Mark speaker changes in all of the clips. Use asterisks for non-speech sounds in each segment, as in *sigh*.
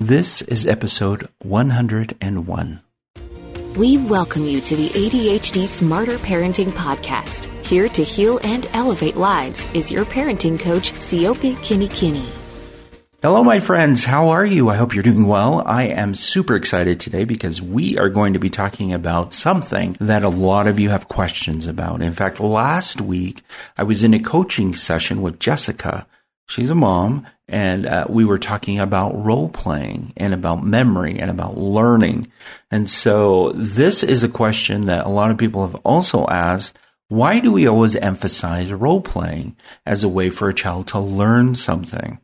Speaker 1: This is episode 101.
Speaker 2: We welcome you to the ADHD Smarter Parenting Podcast. Here to heal and elevate lives is your parenting coach, Siope Kinikini
Speaker 1: Hello, my friends. How are you? I hope you're doing well. I am super excited today because we are going to be talking about something that a lot of you have questions about. In fact, last week I was in a coaching session with Jessica. She's a mom and uh, we were talking about role playing and about memory and about learning. And so this is a question that a lot of people have also asked. Why do we always emphasize role playing as a way for a child to learn something?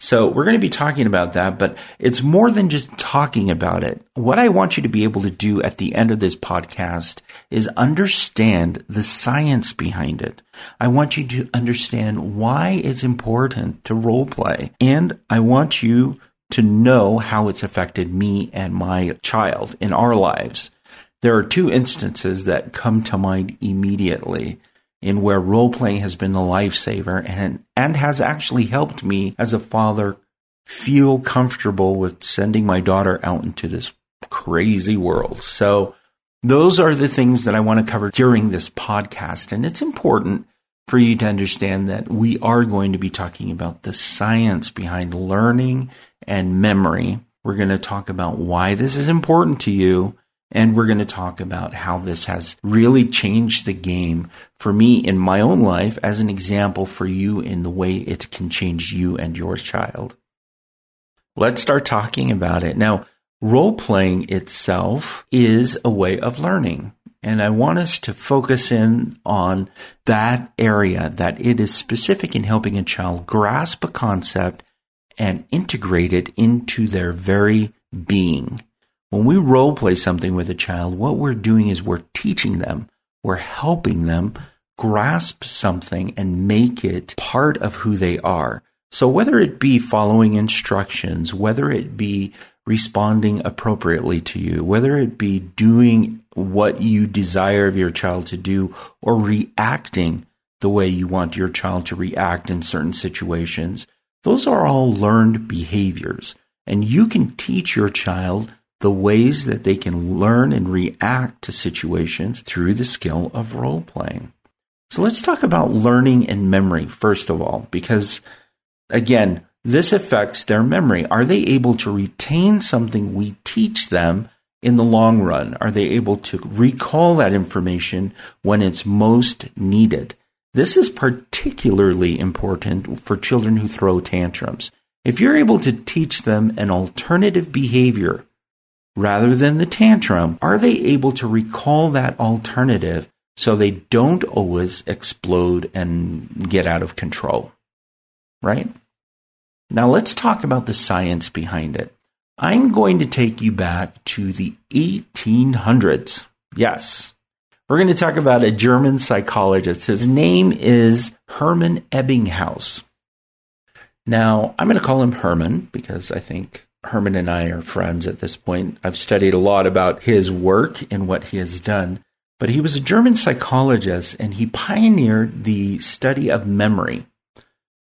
Speaker 1: So we're going to be talking about that, but it's more than just talking about it. What I want you to be able to do at the end of this podcast is understand the science behind it. I want you to understand why it's important to role play. And I want you to know how it's affected me and my child in our lives. There are two instances that come to mind immediately in where role playing has been the lifesaver and, and has actually helped me as a father feel comfortable with sending my daughter out into this crazy world. So those are the things that I want to cover during this podcast. And it's important for you to understand that we are going to be talking about the science behind learning and memory. We're going to talk about why this is important to you and we're going to talk about how this has really changed the game for me in my own life as an example for you in the way it can change you and your child. Let's start talking about it. Now, role playing itself is a way of learning. And I want us to focus in on that area that it is specific in helping a child grasp a concept and integrate it into their very being. When we role play something with a child, what we're doing is we're teaching them, we're helping them grasp something and make it part of who they are. So whether it be following instructions, whether it be responding appropriately to you, whether it be doing what you desire of your child to do or reacting the way you want your child to react in certain situations, those are all learned behaviors. And you can teach your child the ways that they can learn and react to situations through the skill of role playing. So let's talk about learning and memory first of all, because again, this affects their memory. Are they able to retain something we teach them in the long run? Are they able to recall that information when it's most needed? This is particularly important for children who throw tantrums. If you're able to teach them an alternative behavior rather than the tantrum, are they able to recall that alternative so they don't always explode and get out of control? Right? Now let's talk about the science behind it. I'm going to take you back to the 1800s. Yes. We're going to talk about a German psychologist. His name is Hermann Ebbinghaus. Now, I'm going to call him Herman because I think Herman and I are friends at this point. I've studied a lot about his work and what he has done. But he was a German psychologist and he pioneered the study of memory.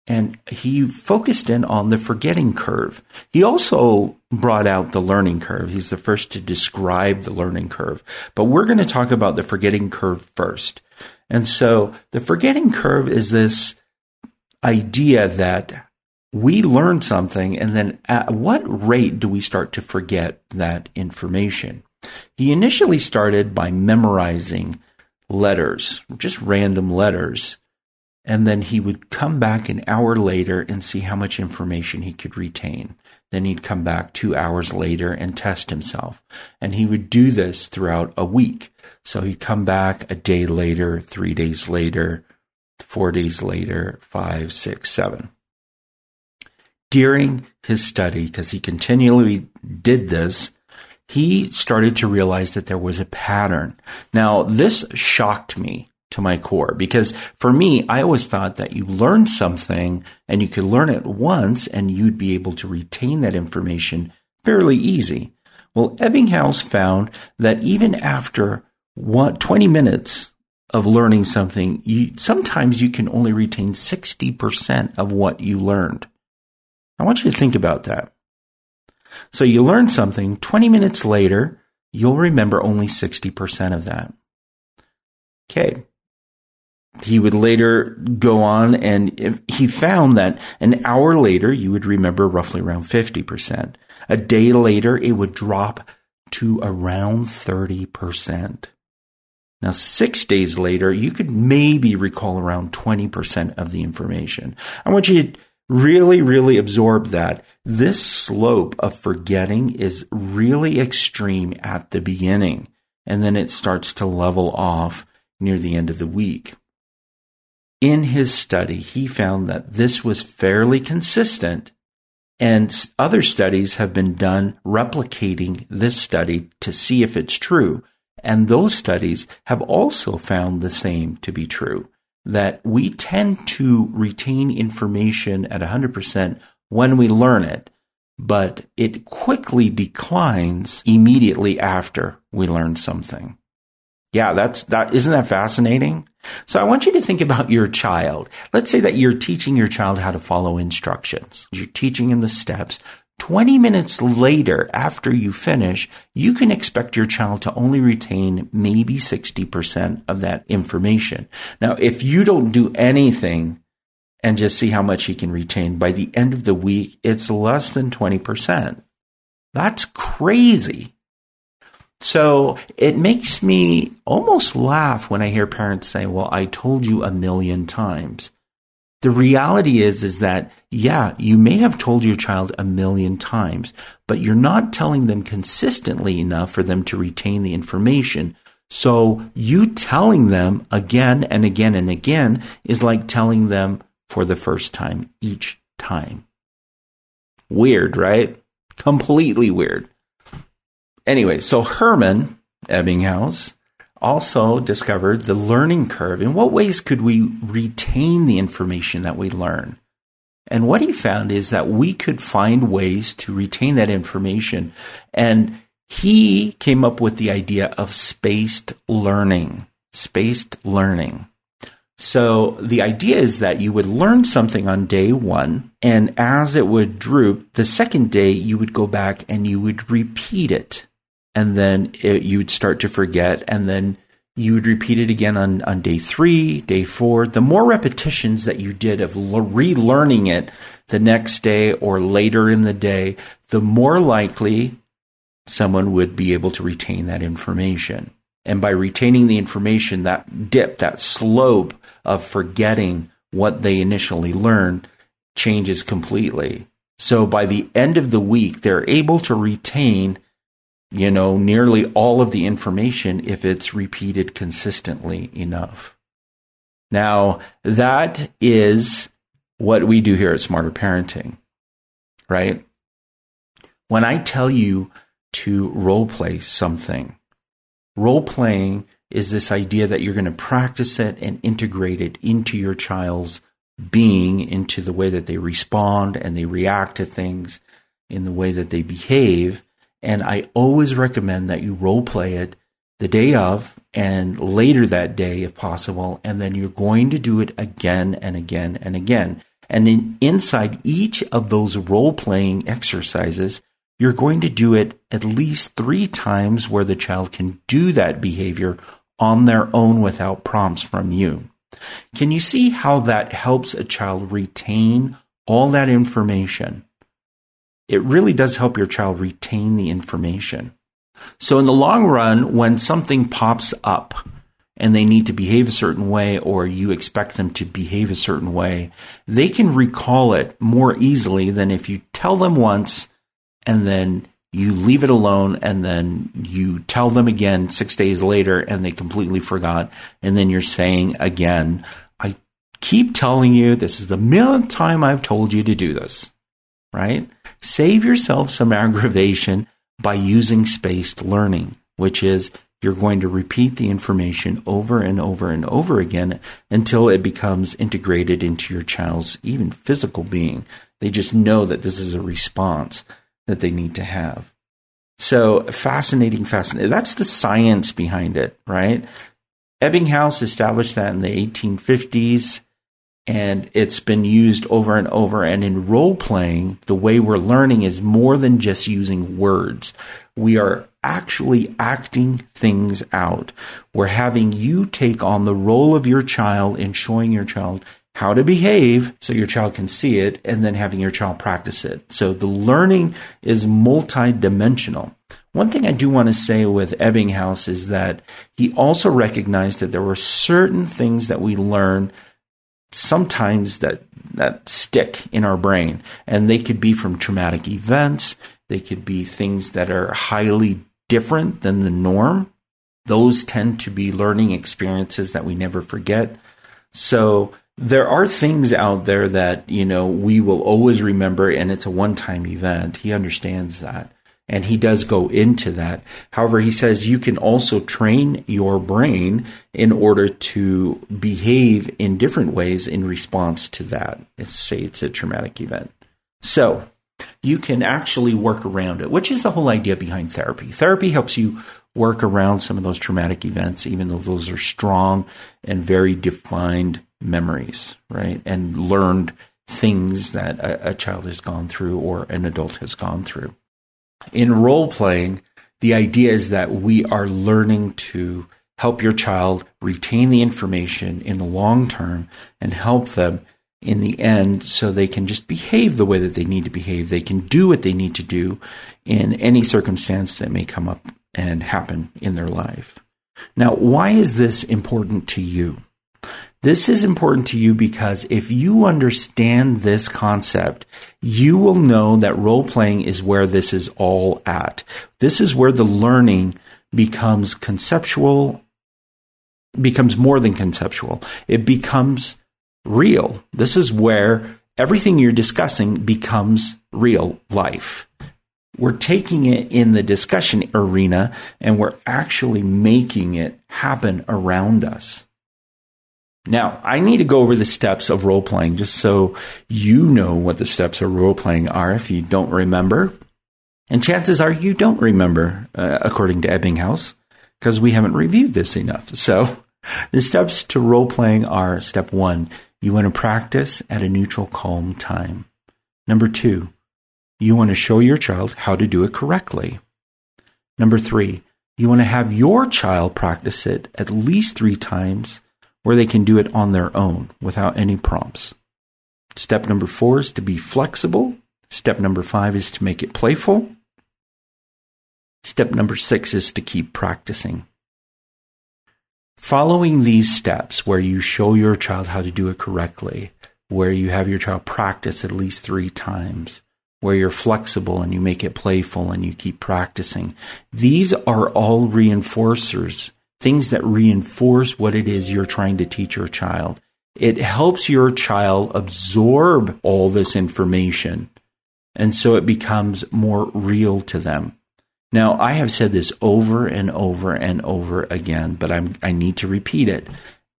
Speaker 1: And he focused in on the forgetting curve. He also brought out the learning curve. He's the first to describe the learning curve. But we're going to talk about the forgetting curve first. And so the forgetting curve is this idea that we learn something and then at what rate do we start to forget that information? He initially started by memorizing letters, just random letters. And then he would come back an hour later and see how much information he could retain. Then he'd come back two hours later and test himself. And he would do this throughout a week. So he'd come back a day later, three days later, four days later, five, six, seven during his study, because he continually did this, he started to realize that there was a pattern. Now, this shocked me to my core because for me, I always thought that you learned something and you could learn it once and you'd be able to retain that information fairly easy. Well, Ebbinghaus found that even after what, 20 minutes of learning something, you, sometimes you can only retain 60% of what you learned. I want you to think about that. So you learn something, 20 minutes later, you'll remember only 60% of that. Okay. He would later go on and he found that an hour later, you would remember roughly around 50%. A day later, it would drop to around 30%. Now, six days later, you could maybe recall around 20% of the information. I want you to really, really absorb that. This slope of forgetting is really extreme at the beginning, and then it starts to level off near the end of the week. In his study, he found that this was fairly consistent, and other studies have been done replicating this study to see if it's true. And those studies have also found the same to be true that we tend to retain information at 100% when we learn it, but it quickly declines immediately after we learn something. Yeah, that's that isn't that fascinating? So I want you to think about your child. Let's say that you're teaching your child how to follow instructions. You're teaching him the steps. 20 minutes later, after you finish, you can expect your child to only retain maybe 60% of that information. Now, if you don't do anything and just see how much he can retain, by the end of the week, it's less than 20%. That's crazy. So it makes me almost laugh when I hear parents say, well, I told you a million times. The reality is, is that, yeah, you may have told your child a million times, but you're not telling them consistently enough for them to retain the information. So you telling them again and again and again is like telling them for the first time each time. Weird, right? Completely weird. Anyway, so Herman Ebbinghaus also discovered the learning curve. In what ways could we retain the information that we learn? And what he found is that we could find ways to retain that information. And he came up with the idea of spaced learning. Spaced learning. So the idea is that you would learn something on day one, and as it would droop, the second day you would go back and you would repeat it and then it, you would start to forget, and then you would repeat it again on, on day three, day four. The more repetitions that you did of relearning it the next day or later in the day, the more likely someone would be able to retain that information. And by retaining the information, that dip, that slope of forgetting what they initially learned changes completely. So by the end of the week, they're able to retain you know, nearly all of the information if it's repeated consistently enough. Now, that is what we do here at Smarter Parenting, right? When I tell you to role play something, role playing is this idea that you're going to practice it and integrate it into your child's being, into the way that they respond and they react to things, in the way that they behave. And I always recommend that you role play it the day of and later that day if possible. And then you're going to do it again and again and again. And in, inside each of those role playing exercises, you're going to do it at least three times where the child can do that behavior on their own without prompts from you. Can you see how that helps a child retain all that information it really does help your child retain the information. So in the long run, when something pops up and they need to behave a certain way or you expect them to behave a certain way, they can recall it more easily than if you tell them once and then you leave it alone and then you tell them again six days later and they completely forgot. And then you're saying again, I keep telling you this is the millionth time I've told you to do this, right? Save yourself some aggravation by using spaced learning, which is you're going to repeat the information over and over and over again until it becomes integrated into your child's even physical being. They just know that this is a response that they need to have. So fascinating, fascinating. That's the science behind it, right? Ebbinghaus established that in the 1850s and it's been used over and over. And in role playing, the way we're learning is more than just using words. We are actually acting things out. We're having you take on the role of your child and showing your child how to behave so your child can see it and then having your child practice it. So the learning is multidimensional. One thing I do want to say with Ebbinghaus is that he also recognized that there were certain things that we learn sometimes that that stick in our brain. And they could be from traumatic events. They could be things that are highly different than the norm. Those tend to be learning experiences that we never forget. So there are things out there that you know we will always remember and it's a one-time event. He understands that and he does go into that. However, he says you can also train your brain in order to behave in different ways in response to that. Let's say it's a traumatic event. So you can actually work around it, which is the whole idea behind therapy. Therapy helps you work around some of those traumatic events, even though those are strong and very defined memories, right? And learned things that a, a child has gone through or an adult has gone through in role playing, the idea is that we are learning to help your child retain the information in the long term and help them in the end so they can just behave the way that they need to behave. They can do what they need to do in any circumstance that may come up and happen in their life. Now, why is this important to you? This is important to you because if you understand this concept, you will know that role playing is where this is all at. This is where the learning becomes conceptual, becomes more than conceptual. It becomes real. This is where everything you're discussing becomes real life. We're taking it in the discussion arena and we're actually making it happen around us. Now, I need to go over the steps of role playing just so you know what the steps of role playing are if you don't remember. And chances are you don't remember, uh, according to Ebbinghaus, because we haven't reviewed this enough. So, *laughs* the steps to role playing are step one, you want to practice at a neutral, calm time. Number two, you want to show your child how to do it correctly. Number three, you want to have your child practice it at least three times where they can do it on their own without any prompts. Step number four is to be flexible. Step number five is to make it playful. Step number six is to keep practicing. Following these steps, where you show your child how to do it correctly, where you have your child practice at least three times, where you're flexible and you make it playful and you keep practicing, these are all reinforcers things that reinforce what it is you're trying to teach your child. It helps your child absorb all this information. And so it becomes more real to them. Now, I have said this over and over and over again, but I'm, I need to repeat it.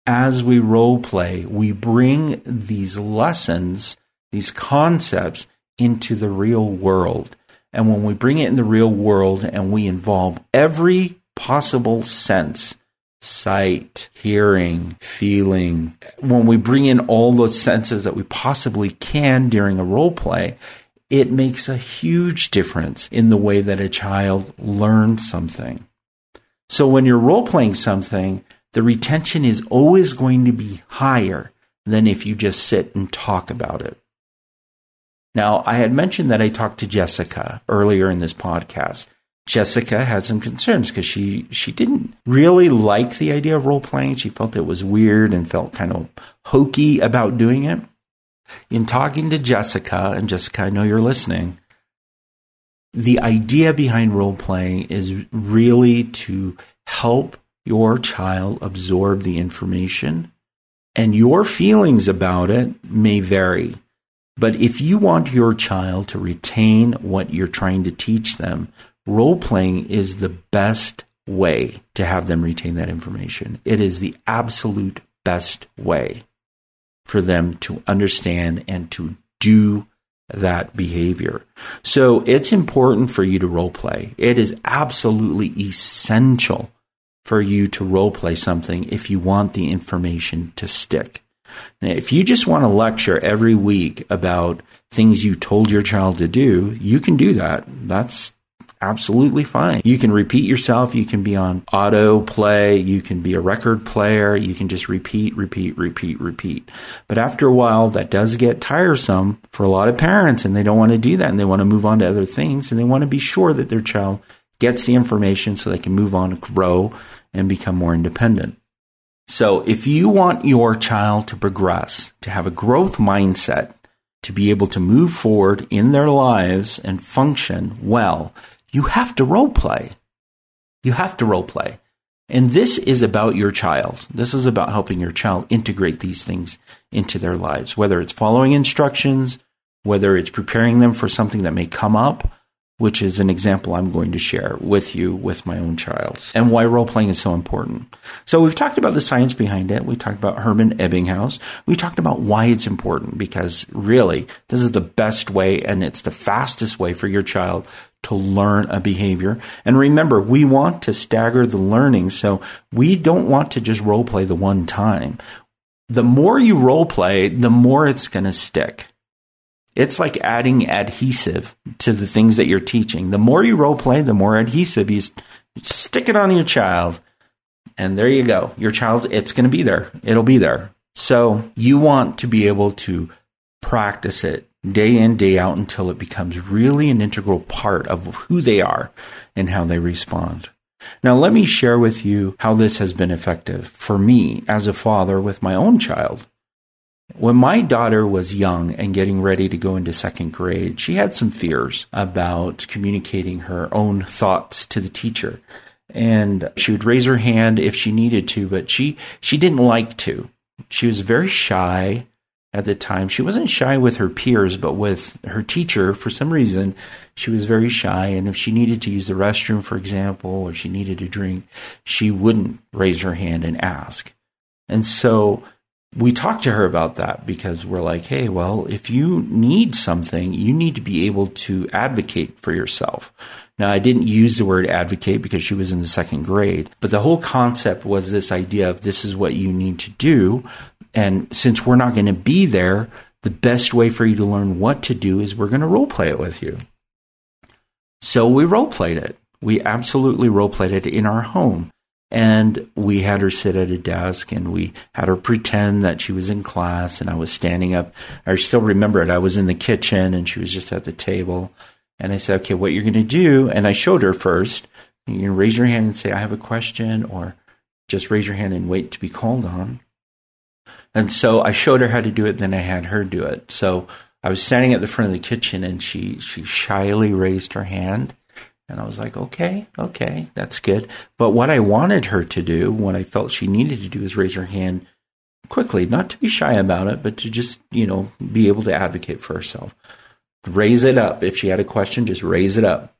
Speaker 1: As we role play, we bring these lessons, these concepts into the real world. And when we bring it in the real world and we involve every possible sense sight, hearing, feeling. When we bring in all those senses that we possibly can during a role play, it makes a huge difference in the way that a child learns something. So when you're role playing something, the retention is always going to be higher than if you just sit and talk about it. Now, I had mentioned that I talked to Jessica earlier in this podcast. Jessica had some concerns because she she didn't really like the idea of role playing. She felt it was weird and felt kind of hokey about doing it. In talking to Jessica, and Jessica, I know you're listening, the idea behind role playing is really to help your child absorb the information, and your feelings about it may vary. But if you want your child to retain what you're trying to teach them, role playing is the best way to have them retain that information. It is the absolute best way for them to understand and to do that behavior. So it's important for you to role play. It is absolutely essential for you to role play something if you want the information to stick. Now, if you just want to lecture every week about things you told your child to do, you can do that. That's absolutely fine. You can repeat yourself. You can be on auto play. You can be a record player. You can just repeat, repeat, repeat, repeat. But after a while, that does get tiresome for a lot of parents and they don't want to do that and they want to move on to other things and they want to be sure that their child gets the information so they can move on, grow and become more independent. So if you want your child to progress, to have a growth mindset, to be able to move forward in their lives and function well, you have to role play. You have to role play. And this is about your child. This is about helping your child integrate these things into their lives, whether it's following instructions, whether it's preparing them for something that may come up, which is an example I'm going to share with you with my own child and why role playing is so important. So we've talked about the science behind it. We talked about Herman Ebbinghaus. We talked about why it's important because really this is the best way and it's the fastest way for your child to learn a behavior. And remember, we want to stagger the learning. So we don't want to just role play the one time. The more you role play, the more it's going to stick. It's like adding adhesive to the things that you're teaching. The more you role play, the more adhesive you stick it on your child. And there you go. Your child's, it's going to be there. It'll be there. So you want to be able to practice it day in, day out until it becomes really an integral part of who they are and how they respond. Now, let me share with you how this has been effective for me as a father with my own child. When my daughter was young and getting ready to go into second grade, she had some fears about communicating her own thoughts to the teacher. And she would raise her hand if she needed to, but she, she didn't like to. She was very shy at the time. She wasn't shy with her peers, but with her teacher, for some reason, she was very shy. And if she needed to use the restroom, for example, or she needed a drink, she wouldn't raise her hand and ask. And so we talked to her about that because we're like, hey, well, if you need something, you need to be able to advocate for yourself. Now, I didn't use the word advocate because she was in the second grade, but the whole concept was this idea of this is what you need to do. And since we're not going to be there, the best way for you to learn what to do is we're going to role play it with you. So we role played it. We absolutely role played it in our home. And we had her sit at a desk and we had her pretend that she was in class and I was standing up. I still remember it. I was in the kitchen and she was just at the table. And I said, okay, what you're going to do. And I showed her first. You can raise your hand and say, I have a question or just raise your hand and wait to be called on. And so I showed her how to do it. Then I had her do it. So I was standing at the front of the kitchen and she, she shyly raised her hand and I was like, okay, okay, that's good. But what I wanted her to do, what I felt she needed to do, is raise her hand quickly, not to be shy about it, but to just, you know, be able to advocate for herself. Raise it up. If she had a question, just raise it up.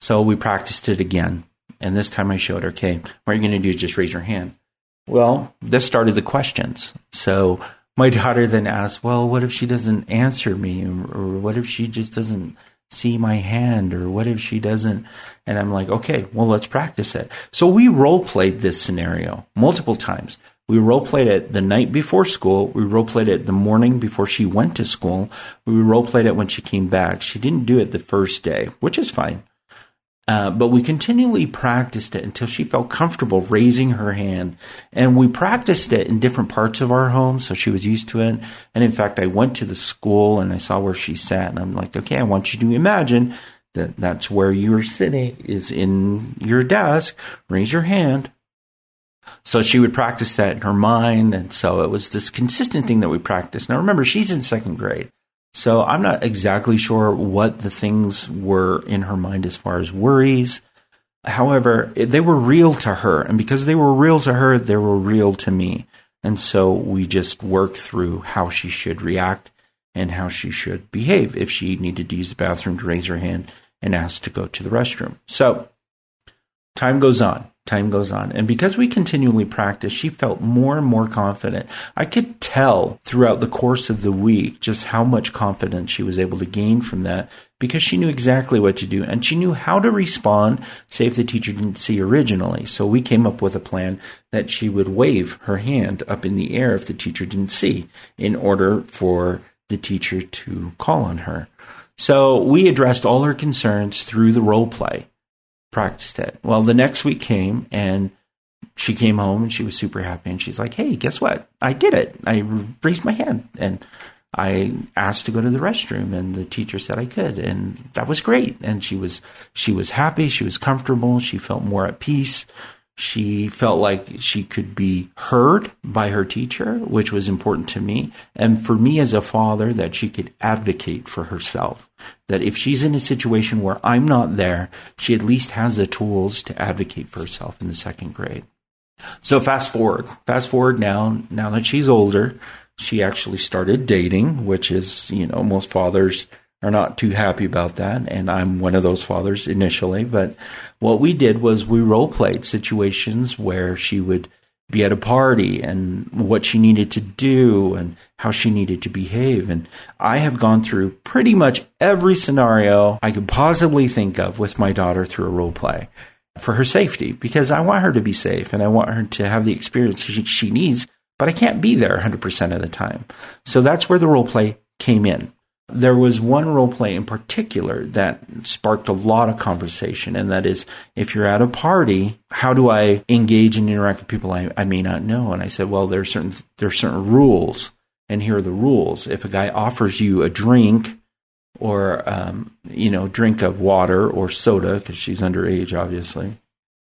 Speaker 1: So we practiced it again. And this time I showed her, okay, what you're you going to do? is Just raise your hand. Well, this started the questions. So my *laughs* daughter then asked, well, what if she doesn't answer me? Or what if she just doesn't see my hand or what if she doesn't? And i'm like okay well let's practice it. So we role played this scenario multiple times. We role played it the night before school. We role played it the morning before she went to school. We role played it when she came back. She didn't do it the first day which is fine uh, but we continually practiced it until she felt comfortable raising her hand. And we practiced it in different parts of our home, so she was used to it. And in fact, I went to the school and I saw where she sat, and I'm like, okay, I want you to imagine that that's where you're sitting, is in your desk. Raise your hand. So she would practice that in her mind. And so it was this consistent thing that we practiced. Now remember, she's in second grade. So I'm not exactly sure what the things were in her mind as far as worries. However, they were real to her. And because they were real to her, they were real to me. And so we just worked through how she should react and how she should behave if she needed to use the bathroom to raise her hand and ask to go to the restroom. So time goes on. Time goes on. And because we continually practice, she felt more and more confident. I could tell throughout the course of the week just how much confidence she was able to gain from that because she knew exactly what to do and she knew how to respond, say if the teacher didn't see originally. So we came up with a plan that she would wave her hand up in the air if the teacher didn't see in order for the teacher to call on her. So we addressed all her concerns through the role play practiced it. Well, the next week came and she came home and she was super happy and she's like, "Hey, guess what? I did it. I raised my hand and I asked to go to the restroom and the teacher said I could and that was great." And she was she was happy, she was comfortable, she felt more at peace. She felt like she could be heard by her teacher, which was important to me. And for me as a father, that she could advocate for herself. That if she's in a situation where I'm not there, she at least has the tools to advocate for herself in the second grade. So fast forward, fast forward now, now that she's older, she actually started dating, which is, you know, most fathers are not too happy about that. And I'm one of those fathers initially. But what we did was we role played situations where she would be at a party and what she needed to do and how she needed to behave. And I have gone through pretty much every scenario I could possibly think of with my daughter through a role play for her safety because I want her to be safe and I want her to have the experience she, needs, but I can't be there 100% of the time. So that's where the role play came in. There was one role play in particular that sparked a lot of conversation, and that is if you're at a party, how do I engage and interact with people I, I may not know? And I said, well, there are certain there are certain rules, and here are the rules. If a guy offers you a drink, or um, you know, drink of water or soda, because she's underage, obviously,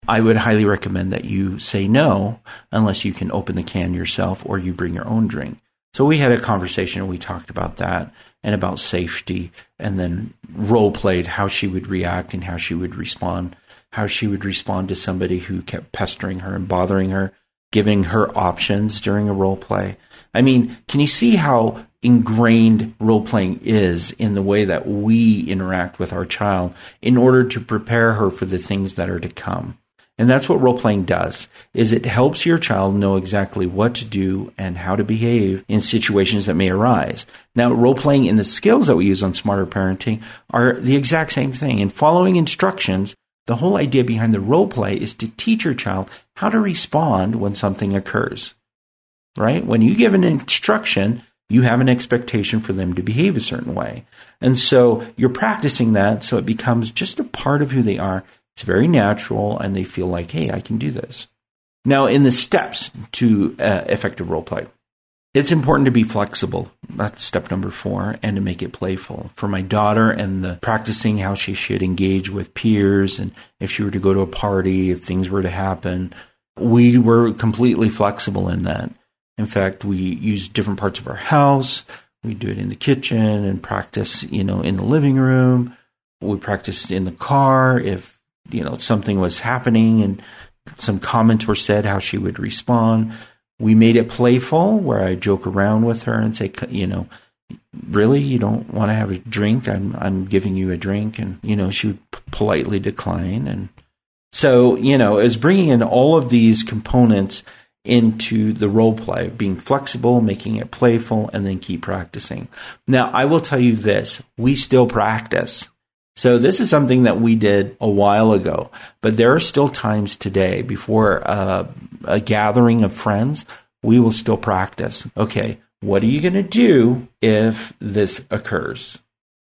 Speaker 1: I would highly recommend that you say no unless you can open the can yourself or you bring your own drink. So we had a conversation and we talked about that and about safety and then role played how she would react and how she would respond, how she would respond to somebody who kept pestering her and bothering her, giving her options during a role play. I mean, can you see how ingrained role playing is in the way that we interact with our child in order to prepare her for the things that are to come? And that's what role playing does is it helps your child know exactly what to do and how to behave in situations that may arise. Now, role playing and the skills that we use on smarter parenting are the exact same thing. And following instructions, the whole idea behind the role play is to teach your child how to respond when something occurs. Right? When you give an instruction, you have an expectation for them to behave a certain way. And so you're practicing that so it becomes just a part of who they are it's very natural, and they feel like, hey, I can do this. Now, in the steps to uh, effective role play, it's important to be flexible. That's step number four, and to make it playful. For my daughter and the practicing how she should engage with peers, and if she were to go to a party, if things were to happen, we were completely flexible in that. In fact, we used different parts of our house. We do it in the kitchen and practice, you know, in the living room. We practiced in the car. If you know, something was happening and some comments were said, how she would respond. We made it playful where I joke around with her and say, you know, really, you don't want to have a drink? I'm, I'm giving you a drink. And, you know, she would politely decline. And so, you know, is bringing in all of these components into the role play, being flexible, making it playful, and then keep practicing. Now, I will tell you this we still practice. So this is something that we did a while ago, but there are still times today before uh, a gathering of friends, we will still practice. Okay, what are you going to do if this occurs?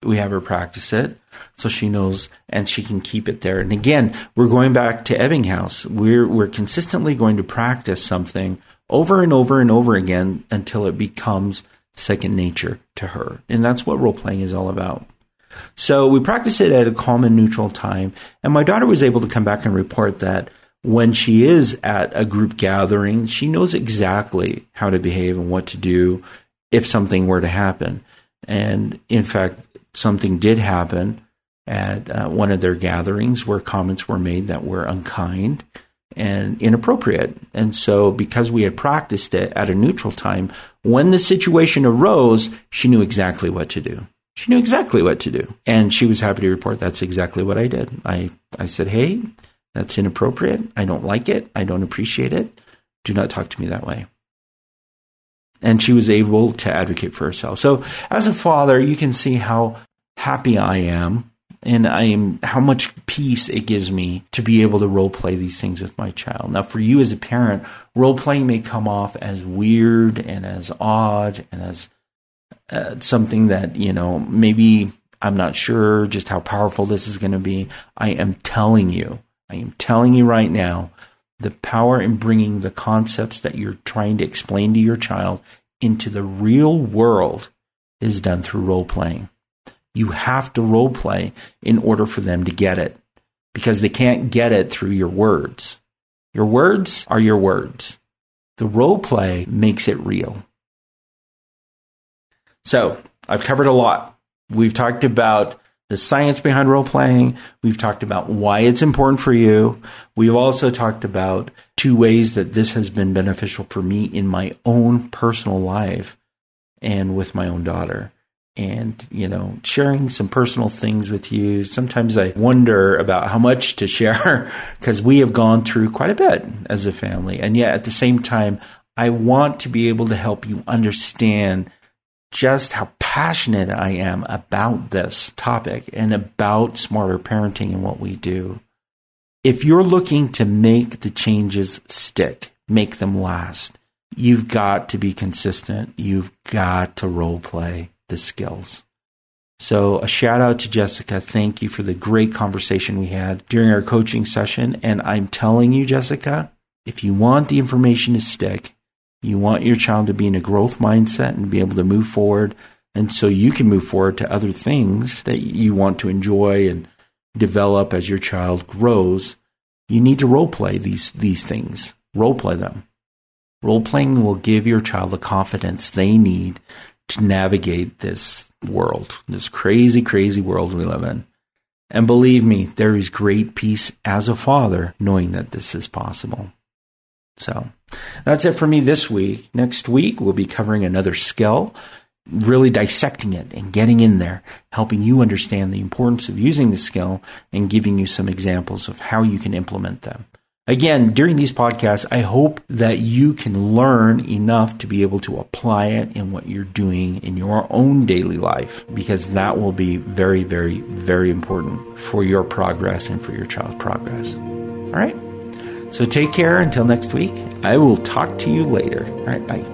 Speaker 1: We have her practice it so she knows and she can keep it there. And again, we're going back to Ebbinghaus. We're, we're consistently going to practice something over and over and over again until it becomes second nature to her. And that's what role playing is all about. So we practiced it at a calm and neutral time. And my daughter was able to come back and report that when she is at a group gathering, she knows exactly how to behave and what to do if something were to happen. And in fact, something did happen at uh, one of their gatherings where comments were made that were unkind and inappropriate. And so, because we had practiced it at a neutral time, when the situation arose, she knew exactly what to do. She knew exactly what to do. And she was happy to report that's exactly what I did. I, I said, Hey, That's inappropriate. I don't like it. I don't appreciate it. Do not talk to me that way. And she was able to advocate for herself. So, as a father, you can see how happy I am and I am how much peace it gives me to be able to role play these things with my child. Now, for you as a parent, role playing may come off as weird and as odd and as uh, something that you know maybe I'm not sure just how powerful this is going to be. I am telling you, I am telling you right now, the power in bringing the concepts that you're trying to explain to your child into the real world is done through role playing. You have to role play in order for them to get it because they can't get it through your words. Your words are your words. The role play makes it real. So I've covered a lot. We've talked about the science behind role playing. We've talked about why it's important for you. We've also talked about two ways that this has been beneficial for me in my own personal life and with my own daughter and you know sharing some personal things with you sometimes i wonder about how much to share *laughs* because we have gone through quite a bit as a family and yet at the same time i want to be able to help you understand just how passionate i am about this topic and about smarter parenting and what we do if you're looking to make the changes stick make them last you've got to be consistent you've got to role play the skills. So, a shout out to Jessica. Thank you for the great conversation we had during our coaching session. And I'm telling you, Jessica, if you want the information to stick, you want your child to be in a growth mindset and be able to move forward. And so you can move forward to other things that you want to enjoy and develop as your child grows. You need to role play these, these things, role play them. Role playing will give your child the confidence they need to navigate this world, this crazy, crazy world we live in. And believe me, there is great peace as a father knowing that this is possible. So that's it for me this week. Next week, we'll be covering another skill, really dissecting it and getting in there, helping you understand the importance of using the skill and giving you some examples of how you can implement them. Again, during these podcasts, I hope that you can learn enough to be able to apply it in what you're doing in your own daily life, because that will be very, very, very important for your progress and for your child's progress. All right. So take care until next week. I will talk to you later. All right. Bye.